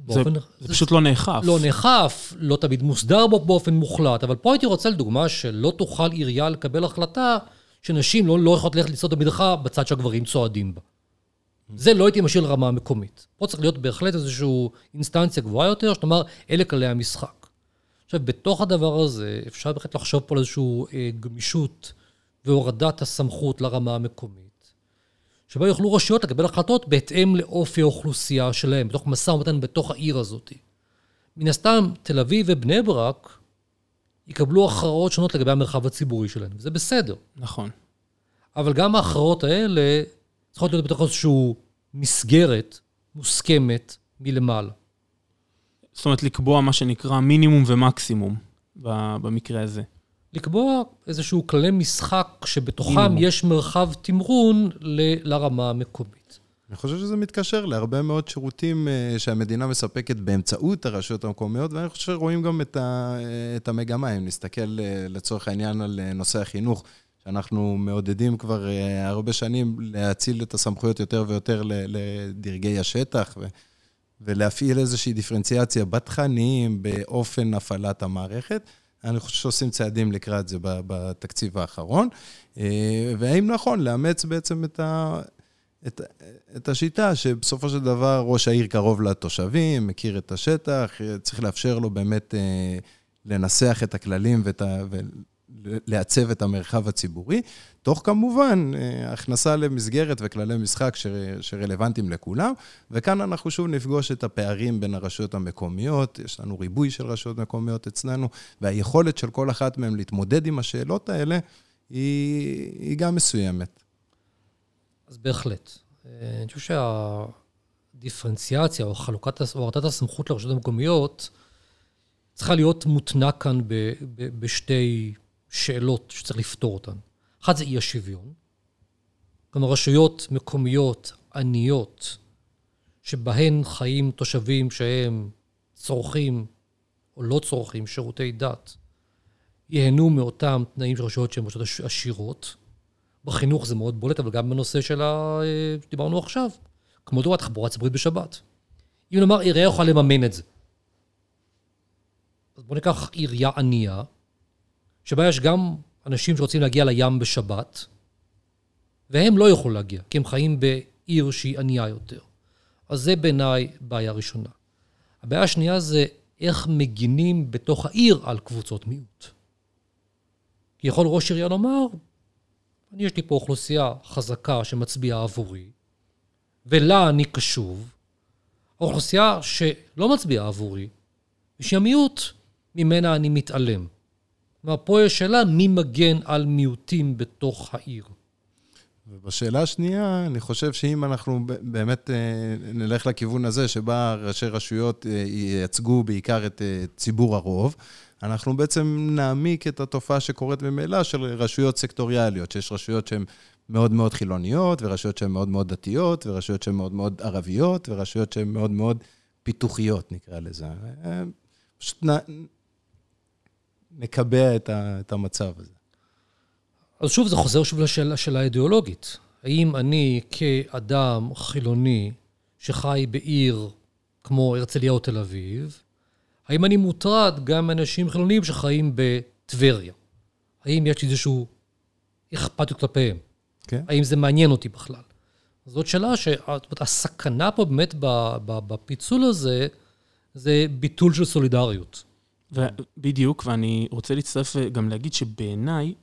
זה, באופן- זה פשוט לא נאכף. לא נאכף, לא תמיד מוסדר בו באופן מוחלט, אבל פה הייתי רוצה לדוגמה שלא תוכל עירייה לקבל החלטה שנשים לא, לא יכולות ללכת לצעוד במדרכה בצד שהגברים צועדים בה. זה לא הייתי משאיר לרמה המקומית. פה צריך להיות בהחלט איזושהי אינסטנציה גבוהה יותר, שתאמר, אלה כללי המשחק. עכשיו, בתוך הדבר הזה, אפשר בהחלט לחשוב פה על איזושהי אה, גמישות והורדת הסמכות לרמה המקומית, שבה יוכלו רשויות לקבל החלטות בהתאם לאופי האוכלוסייה שלהם, בתוך משא ומתן בתוך העיר הזאת. מן הסתם, תל אביב ובני ברק יקבלו הכרעות שונות לגבי המרחב הציבורי שלהם, וזה בסדר. נכון. אבל גם ההכרעות האלה צריכות להיות בתוך איזושהי מסגרת מוסכמת מלמעלה. זאת אומרת, לקבוע מה שנקרא מינימום ומקסימום במקרה הזה. לקבוע איזשהו כללי משחק שבתוכם מינימום. יש מרחב תמרון ל- לרמה המקומית. אני חושב שזה מתקשר להרבה מאוד שירותים אה, שהמדינה מספקת באמצעות הרשויות המקומיות, ואני חושב שרואים גם את, ה, אה, את המגמה. אם נסתכל אה, לצורך העניין על נושא החינוך, שאנחנו מעודדים כבר הרבה שנים להציל את הסמכויות יותר ויותר לדרגי השטח, ו, ולהפעיל איזושהי דיפרנציאציה בתכנים, באופן הפעלת המערכת. אני חושב שעושים צעדים לקראת זה בתקציב האחרון. אה, והאם נכון לאמץ בעצם את ה... את, את השיטה שבסופו של דבר ראש העיר קרוב לתושבים, מכיר את השטח, צריך לאפשר לו באמת אה, לנסח את הכללים ואת ה, ולעצב את המרחב הציבורי, תוך כמובן אה, הכנסה למסגרת וכללי משחק ש, שרלוונטיים לכולם, וכאן אנחנו שוב נפגוש את הפערים בין הרשויות המקומיות, יש לנו ריבוי של רשויות מקומיות אצלנו, והיכולת של כל אחת מהן להתמודד עם השאלות האלה היא, היא גם מסוימת. אז בהחלט. אה, אני חושב שהדיפרנציאציה או חלוקת, או הורדת הסמכות לרשויות המקומיות צריכה להיות מותנה כאן ב, ב, בשתי שאלות שצריך לפתור אותן. אחת זה אי השוויון. כלומר, רשויות מקומיות עניות, שבהן חיים תושבים שהם צורכים או לא צורכים שירותי דת, ייהנו מאותם תנאים של רשויות שהן רשויות עש- עשירות. בחינוך זה מאוד בולט, אבל גם בנושא של ה... שדיברנו עכשיו, כמו דוגמת תחבורה ציבורית בשבת. אם נאמר, עירייה יכולה לממן את זה. אז בואו ניקח עירייה ענייה, שבה יש גם אנשים שרוצים להגיע לים בשבת, והם לא יוכלו להגיע, כי הם חיים בעיר שהיא ענייה יותר. אז זה בעיניי בעיה ראשונה. הבעיה השנייה זה איך מגינים בתוך העיר על קבוצות מיעוט. כי יכול ראש עירייה לומר, אני יש לי פה אוכלוסייה חזקה שמצביעה עבורי, ולה אני קשוב. האוכלוסייה שלא מצביעה עבורי, ושהיא המיעוט, ממנה אני מתעלם. כלומר, פה יש שאלה מי מגן על מיעוטים בתוך העיר. ובשאלה השנייה, אני חושב שאם אנחנו באמת אה, נלך לכיוון הזה, שבה ראשי רשויות אה, ייצגו בעיקר את אה, ציבור הרוב, אנחנו בעצם נעמיק את התופעה שקורית ממילא של רשויות סקטוריאליות, שיש רשויות שהן מאוד מאוד חילוניות, ורשויות שהן מאוד מאוד דתיות, ורשויות שהן מאוד מאוד ערביות, ורשויות שהן מאוד מאוד פיתוחיות, נקרא לזה. פשוט. נקבע את, ה... את המצב הזה. אז שוב, זה חוזר שוב לשאלה האידיאולוגית. האם אני כאדם חילוני שחי בעיר כמו הרצליה או תל אביב, האם אני מוטרד גם מאנשים חילונים שחיים בטבריה? האם יש איזשהו אכפתיות כלפיהם? כן. האם זה מעניין אותי בכלל? זאת שאלה שהסכנה פה באמת בפיצול הזה, זה ביטול של סולידריות. בדיוק, ואני רוצה להצטרף גם להגיד שבעיניי,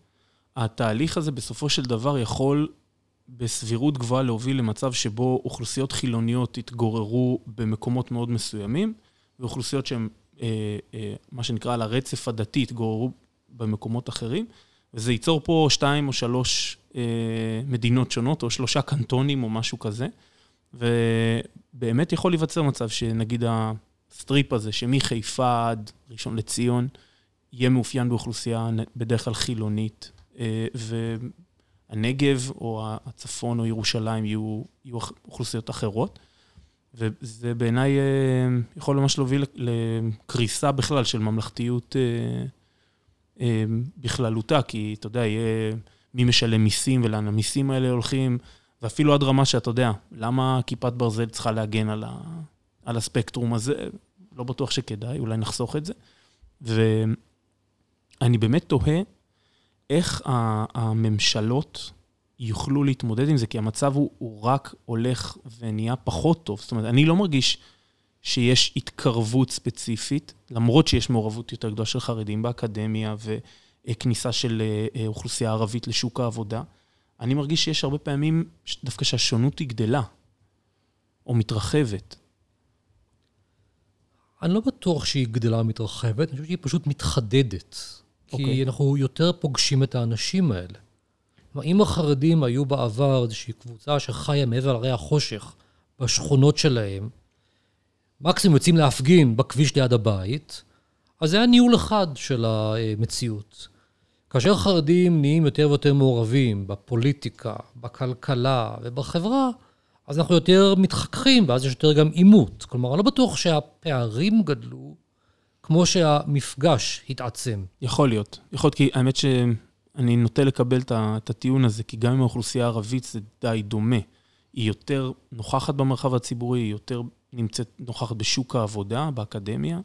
התהליך הזה בסופו של דבר יכול בסבירות גבוהה להוביל למצב שבו אוכלוסיות חילוניות יתגוררו במקומות מאוד מסוימים, ואוכלוסיות שהן, אה, אה, מה שנקרא, על הרצף הדתי יתגוררו במקומות אחרים, וזה ייצור פה שתיים או שלוש אה, מדינות שונות, או שלושה קנטונים או משהו כזה, ובאמת יכול להיווצר מצב שנגיד ה strip הזה, שמחיפה עד ראשון לציון, יהיה מאופיין באוכלוסייה בדרך כלל חילונית, אה, והנגב או הצפון או ירושלים יהיו, יהיו אוכלוסיות אחרות. וזה בעיניי אה, יכול ממש להוביל לקריסה בכלל של ממלכתיות אה, בכללותה, כי אתה יודע, יהיה מי משלם מיסים ולאן המיסים האלה הולכים, ואפילו עד רמה שאתה יודע, למה כיפת ברזל צריכה להגן על, ה, על הספקטרום הזה? לא בטוח שכדאי, אולי נחסוך את זה. ואני באמת תוהה איך הממשלות יוכלו להתמודד עם זה, כי המצב הוא, הוא רק הולך ונהיה פחות טוב. זאת אומרת, אני לא מרגיש שיש התקרבות ספציפית, למרות שיש מעורבות יותר גדולה של חרדים באקדמיה וכניסה של אה, אה, אוכלוסייה ערבית לשוק העבודה. אני מרגיש שיש הרבה פעמים דווקא שהשונות היא גדלה, או מתרחבת. אני לא בטוח שהיא גדלה ומתרחבת, אני חושב שהיא פשוט מתחדדת. כי okay. אוקיי. אנחנו יותר פוגשים את האנשים האלה. כלומר, אם החרדים היו בעבר איזושהי קבוצה שחיה מעבר להרי החושך בשכונות שלהם, מקסימום יוצאים להפגין בכביש ליד הבית, אז זה היה ניהול אחד של המציאות. כאשר חרדים נהיים יותר ויותר מעורבים בפוליטיקה, בכלכלה ובחברה, אז אנחנו יותר מתחככים, ואז יש יותר גם עימות. כלומר, אני לא בטוח שהפערים גדלו, כמו שהמפגש התעצם. יכול להיות. יכול להיות, כי האמת שאני נוטה לקבל את הטיעון הזה, כי גם עם האוכלוסייה הערבית זה די דומה. היא יותר נוכחת במרחב הציבורי, היא יותר נמצאת נוכחת בשוק העבודה, באקדמיה.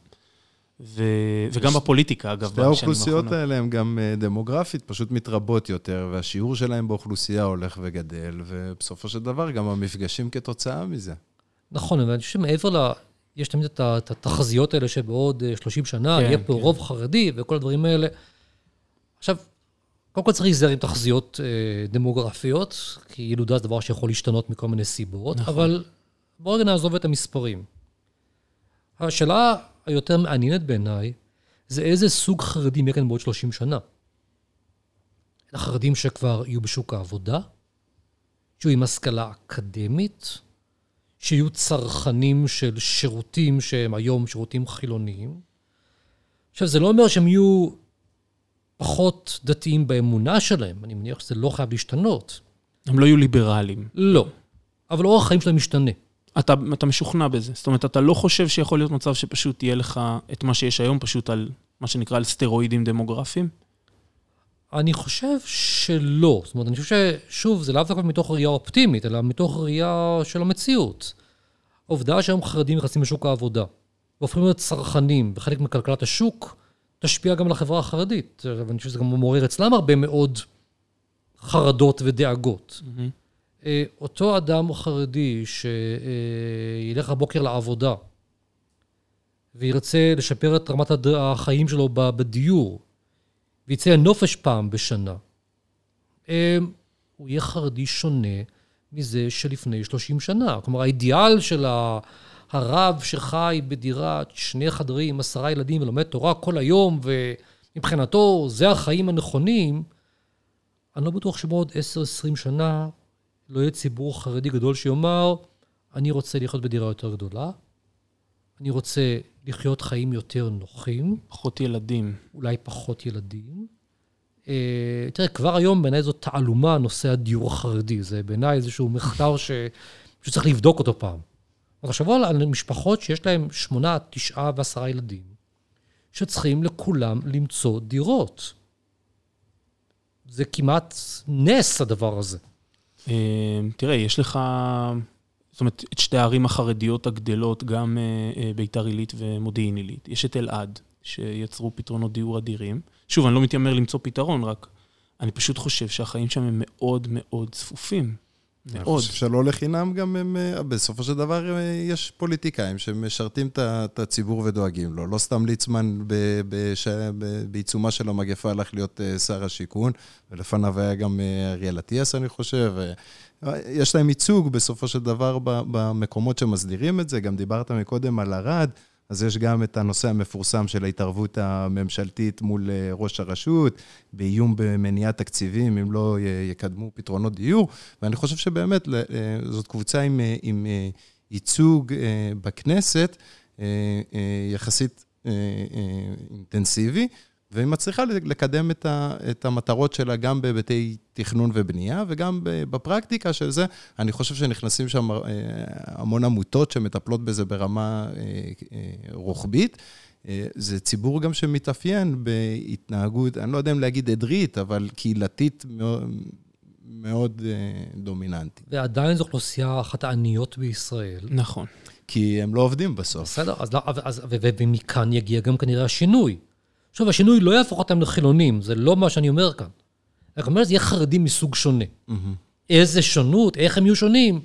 ו... וגם בפוליטיקה, אגב, בשנים האחרונות. שתי האוכלוסיות האלה הן גם אה, דמוגרפית, פשוט מתרבות יותר, והשיעור שלהן באוכלוסייה הולך וגדל, ובסופו של דבר גם המפגשים כתוצאה מזה. נכון, אבל אני חושב שמעבר ל... יש תמיד את התחזיות האלה שבעוד 30 אה, שנה כן, יהיה פה כן. רוב חרדי וכל הדברים האלה. עכשיו, קודם כל צריך להיזהר עם תחזיות אה, דמוגרפיות, כי ילודה זה דבר שיכול להשתנות מכל מיני סיבות, נכון. אבל בואו נעזוב את המספרים. השאלה היותר מעניינת בעיניי, זה איזה סוג חרדים יהיה כאן בעוד 30 שנה. החרדים שכבר יהיו בשוק העבודה, שיהיו עם השכלה אקדמית, שיהיו צרכנים של שירותים שהם היום שירותים חילוניים. עכשיו, זה לא אומר שהם יהיו פחות דתיים באמונה שלהם, אני מניח שזה לא חייב להשתנות. הם לא יהיו ליברליים. לא, אבל אורח החיים שלהם משתנה. אתה, אתה משוכנע בזה. זאת אומרת, אתה לא חושב שיכול להיות מצב שפשוט יהיה לך את מה שיש היום, פשוט על מה שנקרא על סטרואידים דמוגרפיים? אני חושב שלא. זאת אומרת, אני חושב ששוב, זה לאו דווקא מתוך ראייה אופטימית, אלא מתוך ראייה של המציאות. העובדה שהיום חרדים נכנסים לשוק העבודה, והופכים להיות צרכנים וחלק מכלכלת השוק, תשפיע גם על החברה החרדית. ואני חושב שזה גם מעורר אצלם הרבה מאוד חרדות ודאגות. Mm-hmm. אה, אותו אדם חרדי שילך הבוקר לעבודה וירצה לשפר את רמת החיים שלו בדיור, ויצא לנופש פעם בשנה, אה, הוא יהיה חרדי שונה מזה שלפני 30 שנה. כלומר, האידיאל של הרב שחי בדירת שני חדרים, עשרה ילדים ולומד תורה כל היום, ומבחינתו זה החיים הנכונים, אני לא בטוח שבעוד 10-20 שנה לא יהיה ציבור חרדי גדול שיאמר, אני רוצה לחיות בדירה יותר גדולה, אני רוצה לחיות חיים יותר נוחים, פחות ילדים. אולי פחות ילדים. אה, תראה, כבר היום בעיניי זאת תעלומה, נושא הדיור החרדי. זה בעיניי איזשהו מחקר ש... שצריך לבדוק אותו פעם. תחשבו על משפחות שיש להן שמונה, תשעה ועשרה ילדים, שצריכים לכולם למצוא דירות. זה כמעט נס, הדבר הזה. אה, תראה, יש לך, זאת אומרת, את שתי הערים החרדיות הגדלות, גם אה, אה, ביתר עילית ומודיעין עילית. יש את אלעד, שיצרו פתרונות דיור אדירים. שוב, אני לא מתיימר למצוא פתרון, רק אני פשוט חושב שהחיים שם הם מאוד מאוד צפופים. אני מאוד. חושב שלא לחינם גם הם, אה, בסופו של דבר אה, יש פוליטיקאים שמשרתים את הציבור ודואגים לו. לא סתם ליצמן בעיצומה של המגפה הלך להיות אה, שר השיכון, ולפניו היה גם אריאל אטיאס, אני חושב. יש להם ייצוג בסופו של דבר במקומות שמסדירים את זה. גם דיברת מקודם על ערד. אז יש גם את הנושא המפורסם של ההתערבות הממשלתית מול אה, ראש הרשות, באיום במניעת תקציבים, אם לא י- יקדמו פתרונות דיור. ואני חושב שבאמת אה, זאת קבוצה עם, אה, עם אה, ייצוג אה, בכנסת אה, אה, יחסית אה, אה, אינטנסיבי, והיא מצליחה לקדם את, ה, את המטרות שלה גם בהיבטי תכנון ובנייה, וגם בפרקטיקה של זה, אני חושב שנכנסים שם אה, המון עמותות שמטפלות בזה ברמה אה, אה, רוחבית. זה ציבור גם שמתאפיין בהתנהגות, אני לא יודע אם להגיד עדרית, אבל קהילתית מאוד, מאוד דומיננטית. ועדיין זו אוכלוסייה אחת העניות בישראל. נכון. כי הם לא עובדים בסוף. בסדר, אז, לא- אז, ומכאן יגיע גם כנראה השינוי. שוב, השינוי לא יהפוך אותם לחילונים, זה לא מה שאני אומר כאן. אני אומר, זה יהיה חרדים מסוג שונה. איזה שונות, איך הם יהיו שונים,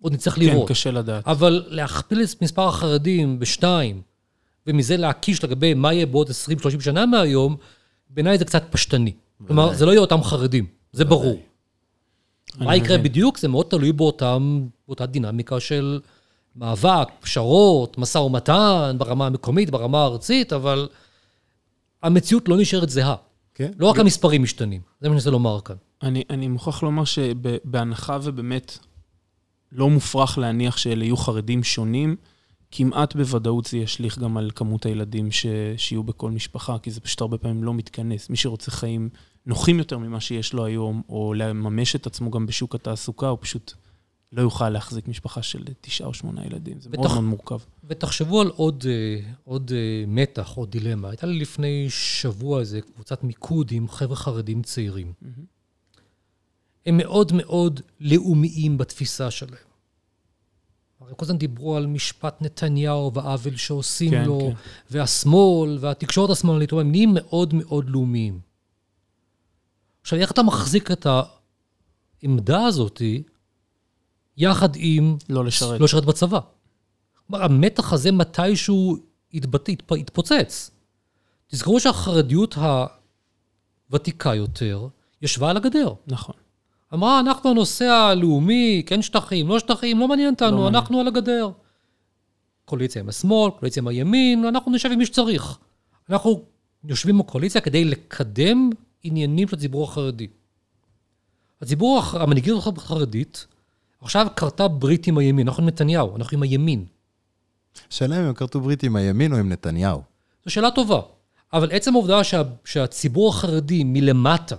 עוד נצטרך כן, לראות. קשה לדעת. אבל להכפיל את מספר החרדים בשתיים, ומזה להקיש לגבי מה יהיה בעוד 20-30 שנה מהיום, בעיניי זה קצת פשטני. כלומר, זה לא יהיה אותם חרדים, זה ברור. מה יקרה. בדיוק? זה מאוד תלוי באותם, באותה דינמיקה של מאבק, פשרות, משא ומתן, ברמה המקומית, ברמה הארצית, אבל המציאות לא נשארת זהה. כן? לא רק המספרים משתנים, זה מה שאני רוצה לומר כאן. אני, אני מוכרח לומר שבהנחה ובאמת לא מופרך להניח שאלה יהיו חרדים שונים, כמעט בוודאות זה ישליך גם על כמות הילדים ש, שיהיו בכל משפחה, כי זה פשוט הרבה פעמים לא מתכנס. מי שרוצה חיים נוחים יותר ממה שיש לו היום, או לממש את עצמו גם בשוק התעסוקה, הוא פשוט לא יוכל להחזיק משפחה של תשעה או שמונה ילדים. זה מאוד בטח. מאוד מורכב. ותחשבו על עוד, אה, עוד אה, מתח, עוד דילמה. הייתה לי לפני שבוע איזה קבוצת מיקוד עם חבר'ה חרדים צעירים. הם מאוד מאוד לאומיים בתפיסה שלהם. הרי כל הזמן דיברו על משפט נתניהו והעוול שעושים כן, לו, כן. והשמאל, והתקשורת השמאלית, הם נהיים מאוד מאוד לאומיים. עכשיו, איך אתה מחזיק את העמדה הזאתי יחד עם לא לשרת. לא לשרת בצבא. כלומר, המתח הזה מתישהו יתבט... יתפ... יתפוצץ. תזכרו שהחרדיות הוותיקה יותר ישבה על הגדר. נכון. אמרה, אנחנו הנושא הלאומי, כן שטחים, לא שטחים, לא מעניין אותנו, לא מעניין. אנחנו על הגדר. קואליציה עם השמאל, קואליציה עם הימין, אנחנו נשב עם מי שצריך. אנחנו יושבים בקואליציה כדי לקדם עניינים של הציבור החרדי. הציבור, המנהיגות החרדית, עכשיו כרתה ברית עם הימין, אנחנו עם נתניהו, אנחנו עם הימין. השאלה אם הם כרתו ברית עם הימין או עם נתניהו. זו שאלה טובה. אבל עצם העובדה שה, שהציבור החרדי מלמטה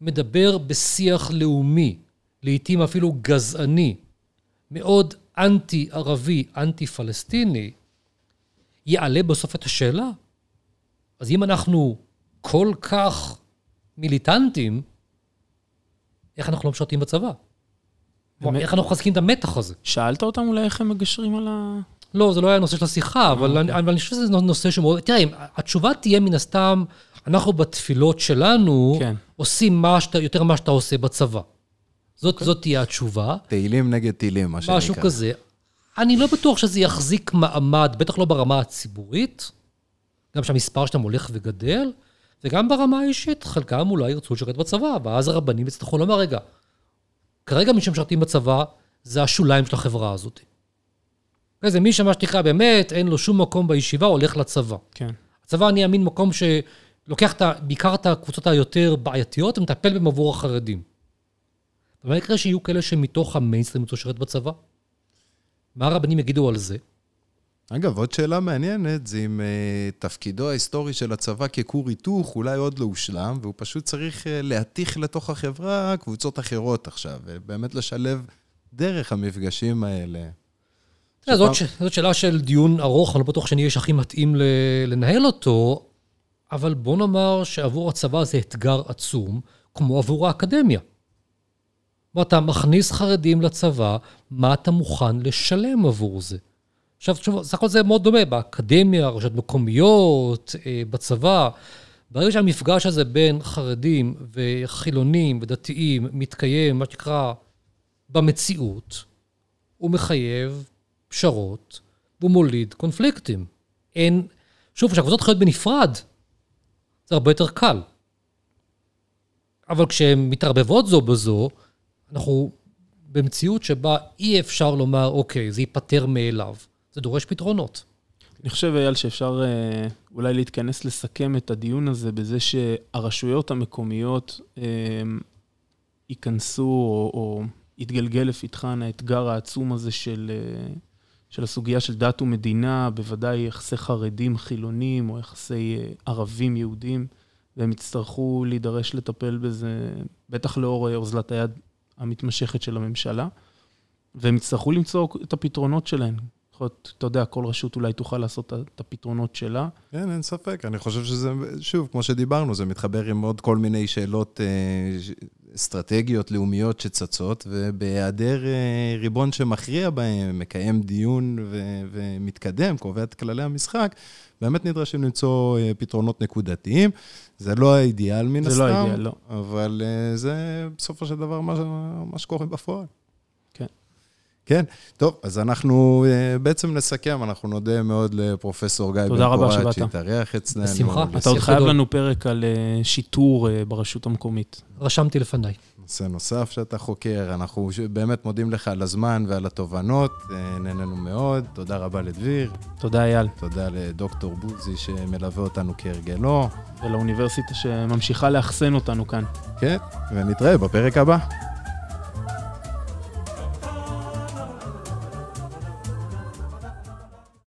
מדבר בשיח לאומי, לעתים אפילו גזעני, מאוד אנטי-ערבי, אנטי-פלסטיני, יעלה בסוף את השאלה. אז אם אנחנו כל כך מיליטנטים, איך אנחנו לא משרתים בצבא? איך אנחנו מחזקים את המתח הזה? שאלת אותם אולי איך הם מגשרים על ה... לא, זה לא היה נושא של השיחה, אבל אני, אבל אני חושב שזה נושא שמאוד... תראה, התשובה תהיה מן הסתם, אנחנו בתפילות שלנו כן. עושים מה יותר ממה שאתה עושה בצבא. זאת. זאת תהיה התשובה. תהילים נגד טילים, מה שנקרא. משהו כזה. אני לא בטוח שזה יחזיק מעמד, בטח לא ברמה הציבורית, גם שהמספר שלהם הולך וגדל, וגם ברמה האישית, חלקם אולי ירצו לשרת בצבא, ואז הרבנים יצטרכו לומר, רגע, כרגע מי שמשרתים בצבא זה השוליים של החברה הזאת. זה מי שמה שנקרא באמת, אין לו שום מקום בישיבה, הולך לצבא. כן. הצבא נהיה מין מקום שלוקח את, בעיקר את הקבוצות היותר בעייתיות ומטפל בהם עבור החרדים. ומה יקרה שיהיו כאלה שמתוך המיינסטרים ירצו לשרת בצבא? מה הרבנים יגידו על זה? אגב, עוד שאלה מעניינת, זה אם uh, תפקידו ההיסטורי של הצבא ככור היתוך אולי עוד לא הושלם, והוא פשוט צריך uh, להתיך לתוך החברה קבוצות אחרות עכשיו, ובאמת לשלב דרך המפגשים האלה. שפעם... זאת, ש... זאת שאלה של דיון ארוך, אני לא בטוח שאני אהיה הכי מתאים ל... לנהל אותו, אבל בוא נאמר שעבור הצבא זה אתגר עצום, כמו עבור האקדמיה. אתה מכניס חרדים לצבא, מה אתה מוכן לשלם עבור זה? עכשיו, תשוב, סך הכל זה מאוד דומה, באקדמיה, רשויות מקומיות, אה, בצבא. ברגע שהמפגש הזה בין חרדים וחילונים ודתיים מתקיים, מה שנקרא, במציאות, הוא מחייב פשרות, והוא מוליד קונפליקטים. אין... שוב, כשהקבוצות חיות בנפרד, זה הרבה יותר קל. אבל כשהן מתערבבות זו בזו, אנחנו במציאות שבה אי אפשר לומר, אוקיי, זה ייפתר מאליו. זה דורש פתרונות. אני חושב, אייל, שאפשר אה, אולי להתכנס לסכם את הדיון הזה בזה שהרשויות המקומיות אה, ייכנסו או, או יתגלגל לפתחן האתגר העצום הזה של, אה, של הסוגיה של דת ומדינה, בוודאי יחסי חרדים חילונים או יחסי אה, ערבים יהודים, והם יצטרכו להידרש לטפל בזה, בטח לאור אוזלת היד המתמשכת של הממשלה, והם יצטרכו למצוא את הפתרונות שלהם. יכול להיות, אתה יודע, כל רשות אולי תוכל לעשות את הפתרונות שלה. כן, אין ספק. אני חושב שזה, שוב, כמו שדיברנו, זה מתחבר עם עוד כל מיני שאלות אה, אסטרטגיות, לאומיות שצצות, ובהיעדר אה, ריבון שמכריע בהם, מקיים דיון ו- ומתקדם, קובע את כללי המשחק, באמת נדרשים למצוא אה, פתרונות נקודתיים. זה לא האידיאל מן הסתם, זה לא האידיאל, לא. אבל זה בסופו של דבר מה, מה שקורה בפועל. כן. טוב, אז אנחנו בעצם נסכם, אנחנו נודה מאוד לפרופסור גיא בן פורת, שהתארח אצלנו. בשמחה. אתה עוד חייב לנו פרק על שיטור ברשות המקומית. רשמתי לפניי. נושא נוסף שאתה חוקר, אנחנו באמת מודים לך על הזמן ועל התובנות, נהנינו מאוד, תודה רבה לדביר. תודה אייל. תודה לדוקטור בוזי שמלווה אותנו כהרגלו. ולאוניברסיטה שממשיכה לאחסן אותנו כאן. כן, ונתראה בפרק הבא.